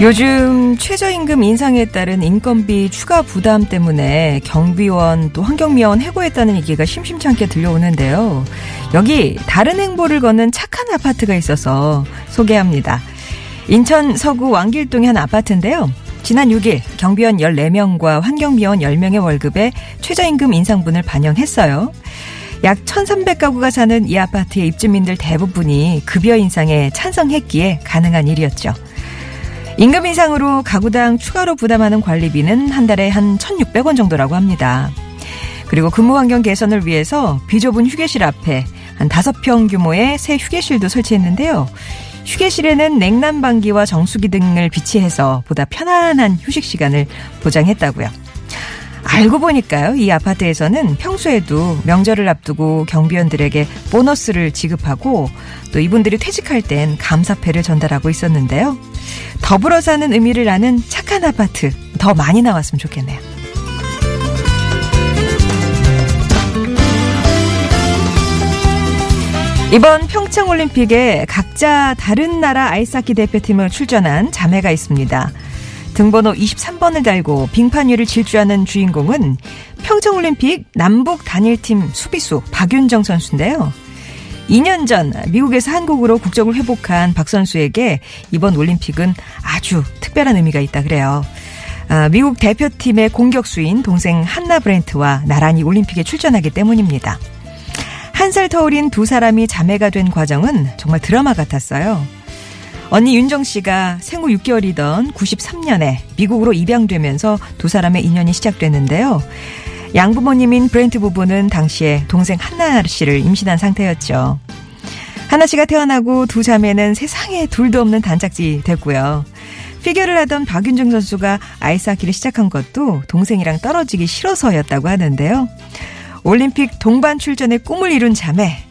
요즘 최저임금 인상에 따른 인건비 추가 부담 때문에 경비원 또 환경미화원 해고했다는 얘기가 심심찮게 들려오는데요. 여기 다른 행보를 거는 착한 아파트가 있어서 소개합니다. 인천 서구 왕길동의 한 아파트인데요. 지난 6일 경비원 14명과 환경미화원 10명의 월급에 최저임금 인상분을 반영했어요. 약 1,300가구가 사는 이 아파트의 입주민들 대부분이 급여 인상에 찬성했기에 가능한 일이었죠. 임금 인상으로 가구당 추가로 부담하는 관리비는 한 달에 한 1,600원 정도라고 합니다. 그리고 근무 환경 개선을 위해서 비좁은 휴게실 앞에 한 5평 규모의 새 휴게실도 설치했는데요. 휴게실에는 냉난방기와 정수기 등을 비치해서 보다 편안한 휴식 시간을 보장했다고요. 알고 보니까요, 이 아파트에서는 평소에도 명절을 앞두고 경비원들에게 보너스를 지급하고 또 이분들이 퇴직할 땐 감사패를 전달하고 있었는데요. 더불어 사는 의미를 아는 착한 아파트 더 많이 나왔으면 좋겠네요. 이번 평창올림픽에 각자 다른 나라 아이스하키 대표팀을 출전한 자매가 있습니다. 등번호 23번을 달고 빙판 위를 질주하는 주인공은 평창올림픽 남북 단일팀 수비수 박윤정 선수인데요. 2년 전 미국에서 한국으로 국적을 회복한 박 선수에게 이번 올림픽은 아주 특별한 의미가 있다 그래요. 아, 미국 대표팀의 공격수인 동생 한나 브렌트와 나란히 올림픽에 출전하기 때문입니다. 한살 터울인 두 사람이 자매가 된 과정은 정말 드라마 같았어요. 언니 윤정 씨가 생후 6개월이던 93년에 미국으로 입양되면서 두 사람의 인연이 시작됐는데요. 양부모님인 브렌트 부부는 당시에 동생 한나 씨를 임신한 상태였죠. 한나 씨가 태어나고 두 자매는 세상에 둘도 없는 단짝지 됐고요. 피겨를 하던 박윤정 선수가 아이스하키를 시작한 것도 동생이랑 떨어지기 싫어서였다고 하는데요. 올림픽 동반 출전의 꿈을 이룬 자매.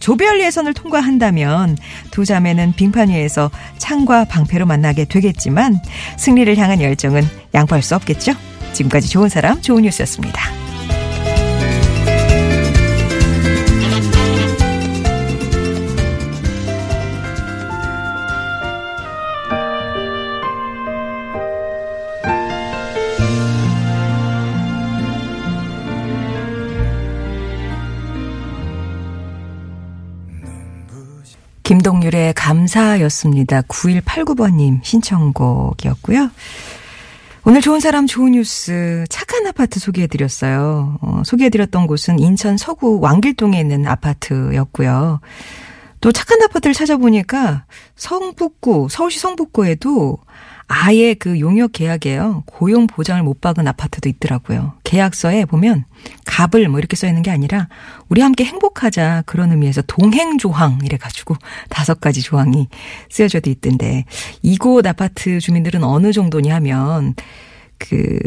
조별 예선을 통과한다면 두 자매는 빙판 위에서 창과 방패로 만나게 되겠지만 승리를 향한 열정은 양보할 수 없겠죠. 지금까지 좋은 사람, 좋은 뉴스였습니다. 김 동률의 감사였습니다. 9189번님 신청곡이었고요. 오늘 좋은 사람 좋은 뉴스 착한 아파트 소개해드렸어요. 어, 소개해드렸던 곳은 인천 서구 왕길동에 있는 아파트였고요. 또 착한 아파트를 찾아보니까 성북구 서울시 성북구에도 아예 그 용역 계약에요. 고용 보장을 못 박은 아파트도 있더라고요. 계약서에 보면 갑을 뭐 이렇게 써 있는 게 아니라 우리 함께 행복하자 그런 의미에서 동행 조항 이래 가지고 다섯 가지 조항이 쓰여져도 있던데 이곳 아파트 주민들은 어느 정도냐 하면 그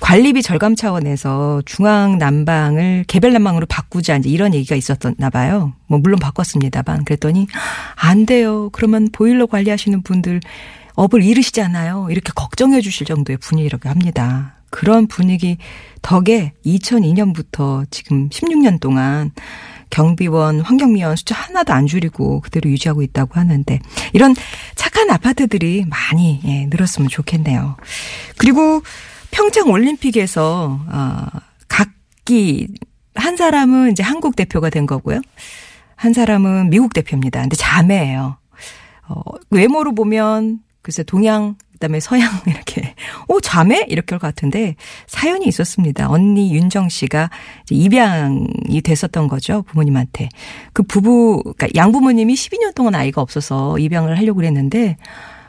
관리비 절감 차원에서 중앙 난방을 개별 난방으로 바꾸자 이제 이런 얘기가 있었나 봐요. 뭐 물론 바꿨습니다만 그랬더니 안 돼요. 그러면 보일러 관리하시는 분들 업을 잃으시잖아요. 이렇게 걱정해 주실 정도의 분위기라고 합니다. 그런 분위기 덕에 2002년부터 지금 16년 동안 경비원, 환경미원 숫자 하나도 안 줄이고 그대로 유지하고 있다고 하는데 이런 착한 아파트들이 많이 예, 늘었으면 좋겠네요. 그리고 평창 올림픽에서 어, 각기 한 사람은 이제 한국 대표가 된 거고요. 한 사람은 미국 대표입니다. 근데 자매예요. 어, 외모로 보면 글쎄 동양 그다음에 서양 이렇게 오 자매 이렇게 할 것 같은데 사연이 있었습니다. 언니 윤정 씨가 입양이 됐었던 거죠 부모님한테 그 부부 그러니까 양부모님이 12년 동안 아이가 없어서 입양을 하려고 그랬는데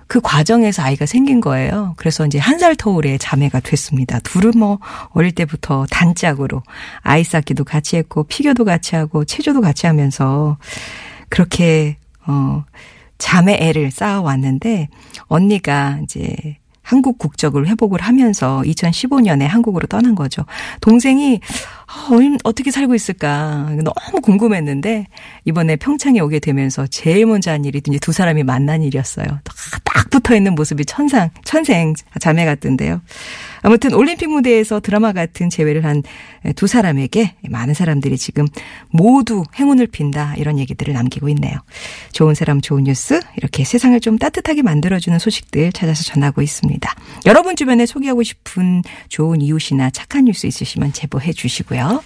그 과정에서 아이가 생긴 거예요. 그래서 이제 한 살 터울의 자매가 됐습니다. 둘은 뭐 어릴 때부터 단짝으로 아이 쌓기도 같이 했고 피겨도 같이 하고 체조도 같이 하면서 그렇게 어 자매 애를 쌓아왔는데 언니가 이제 한국 국적을 회복을 하면서 2015년에 한국으로 떠난 거죠. 동생이 어, 어떻게 살고 있을까 너무 궁금했는데 이번에 평창에 오게 되면서 제일 먼저 한 일이 이제 두 사람이 만난 일이었어요. 딱 붙어 있는 모습이 천상 천생 자매 같던데요. 아무튼 올림픽 무대에서 드라마 같은 재회를 한 두 사람에게 많은 사람들이 지금 모두 행운을 빈다 이런 얘기들을 남기고 있네요. 좋은 사람 좋은 뉴스 이렇게 세상을 좀 따뜻하게 만들어주는 소식들 찾아서 전하고 있습니다. 여러분 주변에 소개하고 싶은 좋은 이웃이나 착한 뉴스 있으시면 제보해 주시고요.